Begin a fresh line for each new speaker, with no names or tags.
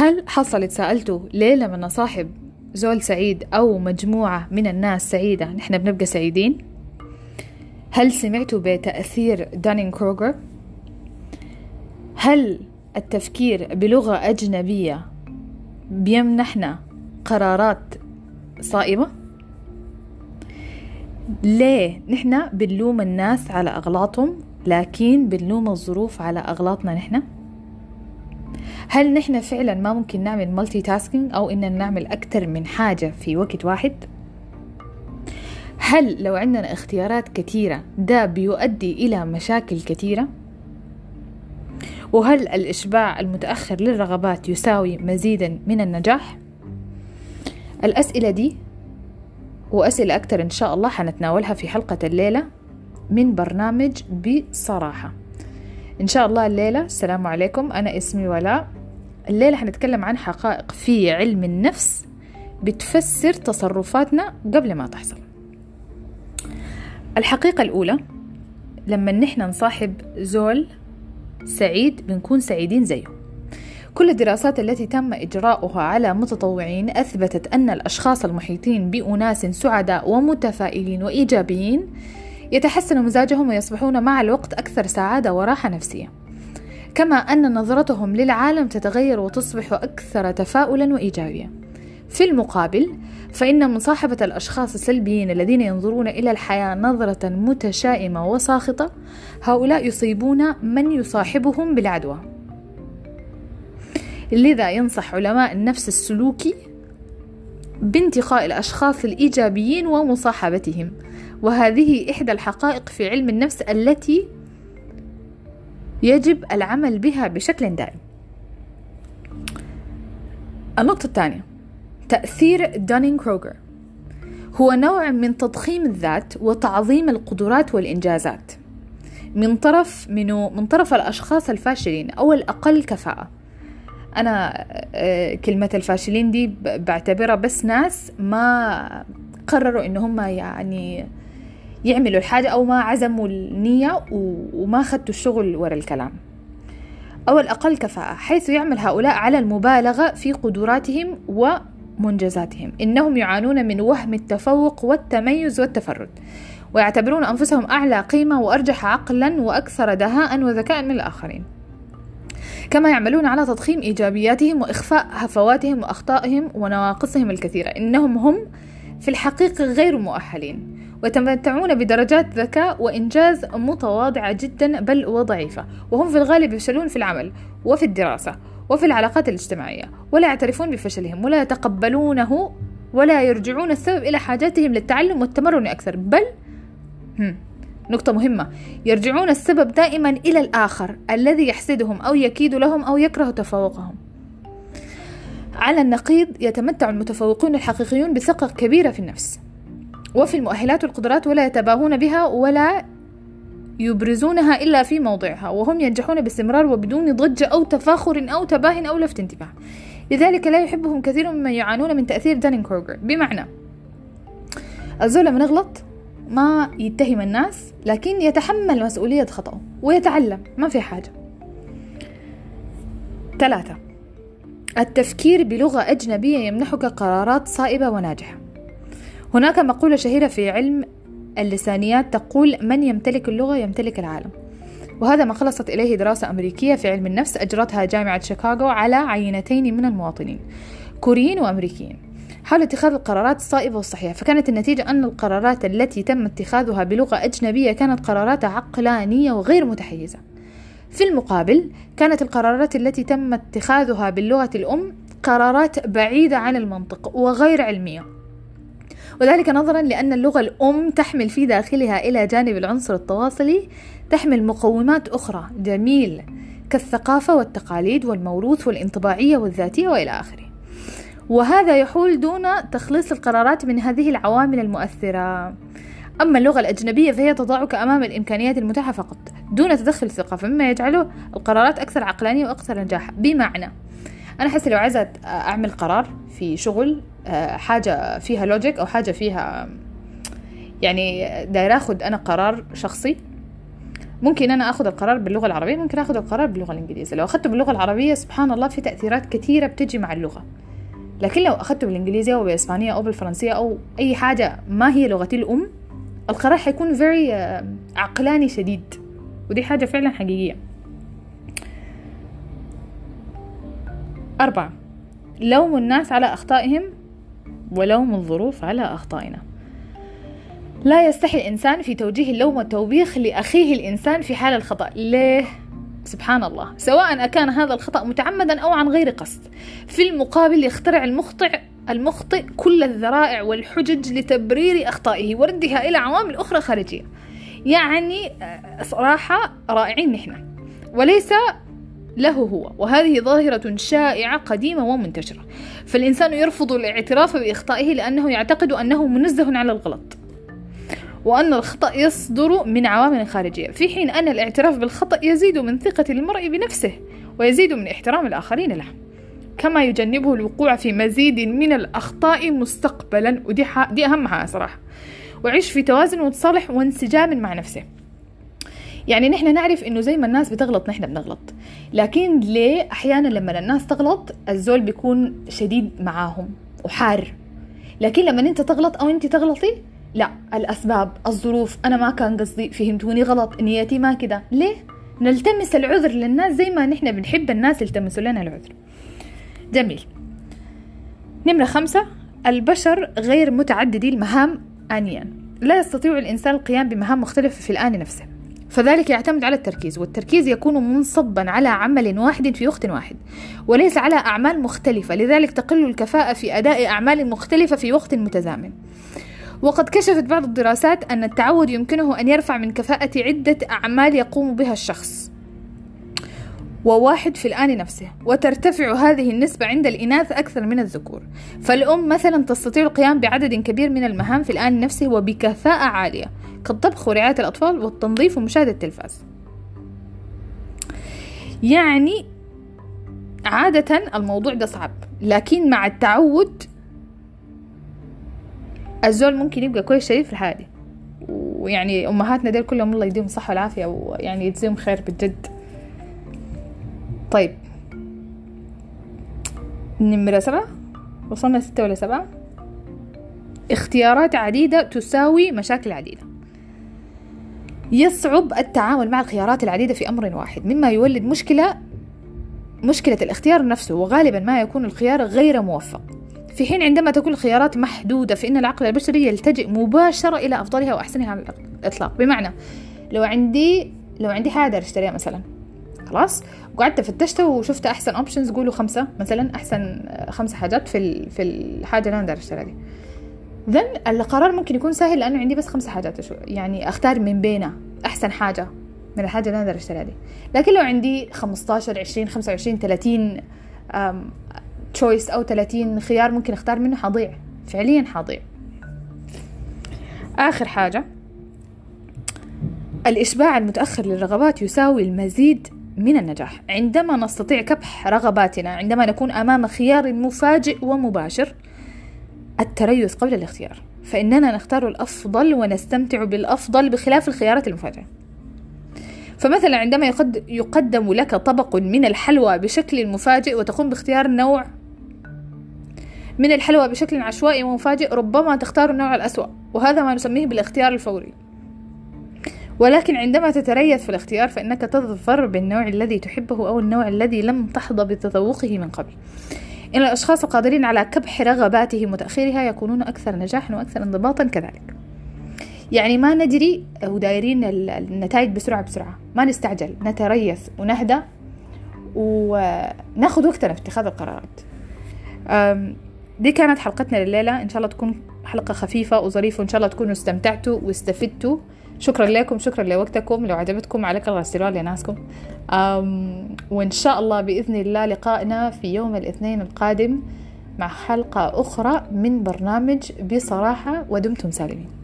هل حصلت سألته ليه لما نصاحب زول سعيد أو مجموعة من الناس سعيدة نحن بنبقى سعيدين؟ هل سمعتوا بتأثير دانين كروجر؟ هل التفكير بلغة أجنبية بيمنحنا قرارات صائبة؟ ليه نحن بنلوم الناس على أغلاطهم لكن بنلوم الظروف على أغلاطنا نحن؟ هل نحن فعلا ما ممكن نعمل مالتي تاسكينج أو إننا نعمل أكثر من حاجة في وقت واحد؟ هل لو عندنا اختيارات كثيرة ده بيؤدي إلى مشاكل كثيرة؟ وهل الإشباع المتأخر للرغبات يساوي مزيدا من النجاح؟ الأسئلة دي وأسئلة أكثر إن شاء الله حنتناولها في حلقة الليلة من برنامج بصراحة إن شاء الله الليلة السلام عليكم أنا اسمي ولاء الليلة حنتكلم عن حقائق في علم النفس بتفسر تصرفاتنا قبل ما تحصل. الحقيقة الأولى لما نحن نصاحب زول سعيد بنكون سعيدين زيه. كل الدراسات التي تم إجراؤها على متطوعين أثبتت أن الأشخاص المحيطين بأناس سعداء ومتفائلين وإيجابيين يتحسن مزاجهم ويصبحون مع الوقت أكثر سعادة وراحة نفسية. كما أن نظرتهم للعالم تتغير وتصبح أكثر تفاؤلا وإيجابية في المقابل فإن مصاحبة الأشخاص السلبيين الذين ينظرون إلى الحياة نظرة متشائمة وساخطة هؤلاء يصيبون من يصاحبهم بالعدوى. لذا ينصح علماء النفس السلوكي بانتقاء الأشخاص الإيجابيين ومصاحبتهم وهذه إحدى الحقائق في علم النفس التي يجب العمل بها بشكل دائم. النقطة الثانية تأثير دانين كروجر هو نوع من تضخيم الذات وتعظيم القدرات والإنجازات. من طرف منو من طرف الأشخاص الفاشلين أو الأقل كفاءة. أنا آه، كلمة الفاشلين دي بعتبرها بس ناس ما قرروا إن هم يعني يعملوا الحاجة أو ما عزموا النية وما خدوا الشغل ورا الكلام. أو الأقل كفاءة حيث يعمل هؤلاء على المبالغة في قدراتهم ومنجزاتهم. إنهم يعانون من وهم التفوق والتميز والتفرد ويعتبرون أنفسهم أعلى قيمة وأرجح عقلا وأكثر دهاء وذكاء من الآخرين. كما يعملون على تضخيم إيجابياتهم وإخفاء هفواتهم وأخطائهم ونواقصهم الكثيرة. إنهم هم في الحقيقة غير مؤهلين. ويتمتعون بدرجات ذكاء وإنجاز متواضعة جدا بل وضعيفة. وهم في الغالب يفشلون في العمل وفي الدراسة وفي العلاقات الاجتماعية ولا يعترفون بفشلهم ولا يتقبلونه ولا يرجعون السبب إلى حاجاتهم للتعلم والتمرن أكثر. بل. نقطة مهمة يرجعون السبب دائما إلى الآخر الذي يحسدهم أو يكيد لهم أو يكره تفوقهم. على النقيض يتمتع المتفوقون الحقيقيون بثقة كبيرة في النفس. وفي المؤهلات والقدرات ولا يتباهون بها ولا يبرزونها إلا في موضعها وهم ينجحون باستمرار وبدون ضجة أو تفاخر أو تباه أو لفت انتباه. لذلك لا يحبهم كثير ممن يعانون من تأثير دانين كروجر بمعنى الزول لما نغلط ما يتهم الناس لكن يتحمل مسؤولية خطأه ويتعلم ما في حاجة. ثلاثة التفكير بلغة أجنبية يمنحك قرارات صائبة وناجحة. هناك مقولة شهيرة في علم اللسانيات تقول من يمتلك اللغة يمتلك العالم. وهذا ما خلصت إليه دراسة أمريكية في علم النفس أجرتها جامعة شيكاغو على عينتين من المواطنين كوريين وأمريكيين. حول اتخاذ القرارات الصائبة والصحيحة فكانت النتيجة أن القرارات التي تم اتخاذها بلغة أجنبية كانت قرارات عقلانية وغير متحيزة. في المقابل كانت القرارات التي تم اتخاذها باللغة الأم قرارات بعيدة عن المنطق وغير علمية. وذلك نظرا لأن اللغة الأم تحمل في داخلها إلى جانب العنصر التواصلي تحمل مقومات أخرى. جميل. كالثقافة والتقاليد والموروث والانطباعية والذاتية وإلى آخره. وهذا يحول دون تخليص القرارات من هذه العوامل المؤثرة. أما اللغة الأجنبية فهي تضعك أمام الإمكانيات المتاحة فقط. دون تدخل الثقافة مما يجعله القرارات أكثر عقلانية وأكثر نجاحا. بمعنى أنا أحس لو عايزة أعمل قرار في شغل آه، حاجة فيها لوجيك أو حاجة فيها يعني داير أخذ أنا قرار شخصي. ممكن أنا اخذ القرار باللغة العربية ممكن اخذ القرار باللغة الإنجليزية. لو اخذته باللغة العربية سبحان الله في تأثيرات كثيره بتجي مع اللغة. لكن لو اخذته بالإنجليزية أو بالإسبانية أو بالفرنسية أو أي حاجة ما هي لغتي الأم القرار حيكون very آه، عقلاني شديد. ودي حاجة فعلا حقيقية. أربعة. لوم الناس على أخطائهم ولوم الظروف على أخطائنا. لا يستحي الإنسان في توجيه اللوم والتوبيخ لأخيه الإنسان في حال الخطأ. ليه؟ سبحان الله. سواء أكان هذا الخطأ متعمدا أو عن غير قصد. في المقابل يخترع المخطئ المخطئ كل الذرائع والحجج لتبرير أخطائه وردها إلى عوامل أخرى خارجية. يعني آه، صراحة رائعين نحن. وليس له هو. وهذه ظاهرة شائعة قديمة ومنتشرة. فالإنسان يرفض الاعتراف بإخطائه لأنه يعتقد أنه منزه على الغلط. وأن الخطأ يصدر من عوامل خارجية. في حين أن الاعتراف بالخطأ يزيد من ثقة المرء بنفسه ويزيد من احترام الآخرين له. كما يجنبه الوقوع في مزيد من الأخطاء مستقبلا. ودي دي أهم حاجة صراحة. وعيش في توازن وتصالح وانسجام مع نفسه. يعني نحن نعرف إنه زي ما الناس بتغلط نحن بنغلط. لكن ليه أحيانا لما الناس تغلط الزول بيكون شديد معاهم وحار؟ لكن لما أنت تغلط أو أنت تغلطي لا الأسباب الظروف أنا ما كان قصدي فهمتوني غلط نيتي ما كده. ليه؟ نلتمس العذر للناس زي ما نحن بنحب الناس يلتمسوا لنا العذر. جميل. نمرة خمسة. البشر غير متعددي المهام آنيا. لا يستطيع الإنسان القيام بمهام مختلفة في الآن نفسه. فذلك يعتمد على التركيز والتركيز يكون منصبا على عمل واحد في وقت واحد وليس على أعمال مختلفة. لذلك تقل الكفاءة في أداء أعمال مختلفة في وقت متزامن. وقد كشفت بعض الدراسات أن التعود يمكنه أن يرفع من كفاءة عدة أعمال يقوم بها الشخص. وواحد في الآن نفسه وترتفع هذه النسبة عند الإناث أكثر من الذكور. فالأم مثلا تستطيع القيام بعدد كبير من المهام في الآن نفسه وبكفاءة عالية كالطبخ ورعاية الأطفال والتنظيف ومشاهدة التلفاز. يعني عادة الموضوع ده صعب لكن مع التعود الزول ممكن يبقى كويس شريف في الحالة ويعني أمهاتنا ديل كلهم الله يديهم الصحة والعافية ويعني يجزيهم خير بجد. طيب. نمرة سبعة. وصلنا ستة ولا سبعة. اختيارات عديدة تساوي مشاكل عديدة. يصعب التعامل مع الخيارات العديدة في أمر واحد. مما يولد مشكلة مشكلة الاختيار نفسه وغالبا ما يكون الخيار غير موفق. في حين عندما تكون الخيارات محدودة فإن العقل البشري يلتجئ مباشرة إلى أفضلها وأحسنها على الإطلاق. بمعنى لو عندي لو عندي حاجة أشتريها مثلا. خلاص. وقعدت فتشت وشفت أحسن اوبشنز قولوا خمسة مثلا أحسن خمسة حاجات في في الحاجة اللي أنا داير أشتريها دي. ذن القرار ممكن يكون سهل لأنه عندي بس خمسة حاجات يعني أختار من بينها أحسن حاجة من الحاجة اللي أنا داير أشتريها دي. لكن لو عندي 15 20 25 30 تشويس أو 30 خيار ممكن أختار منه حضيع. فعليا حضيع. آخر حاجة. الإشباع المتأخر للرغبات يساوي المزيد من النجاح. عندما نستطيع كبح رغباتنا عندما نكون أمام خيار مفاجئ ومباشر التريث قبل الاختيار. فإننا نختار الأفضل ونستمتع بالأفضل بخلاف الخيارات المفاجئة. فمثلا عندما يقدم لك طبق من الحلوى بشكل مفاجئ وتقوم باختيار نوع من الحلوى بشكل عشوائي ومفاجئ ربما تختار النوع الأسوأ وهذا ما نسميه بالاختيار الفوري. ولكن عندما تتريث في الاختيار فإنك تظفر بالنوع الذي تحبه أو النوع الذي لم تحظى بتذوقه من قبل. إن الأشخاص القادرين على كبح رغباتهم وتأخيرها يكونون أكثر نجاحا وأكثر انضباطا كذلك. يعني ما ندري ودايرين النتائج بسرعة بسرعة. ما نستعجل. نتريث ونهدى وناخذ وقتنا في اتخاذ القرارات. دي كانت حلقتنا لليلة. إن شاء الله تكون حلقة خفيفة وظريفة. وإن شاء الله تكونوا استمتعتوا واستفدتوا. شكرا لكم شكرا لوقتكم. لو عجبتكم عليك الغسيل لناسكم. وإن شاء الله بإذن الله لقائنا في يوم الاثنين القادم مع حلقة أخرى من برنامج بصراحة ودمتم سالمين.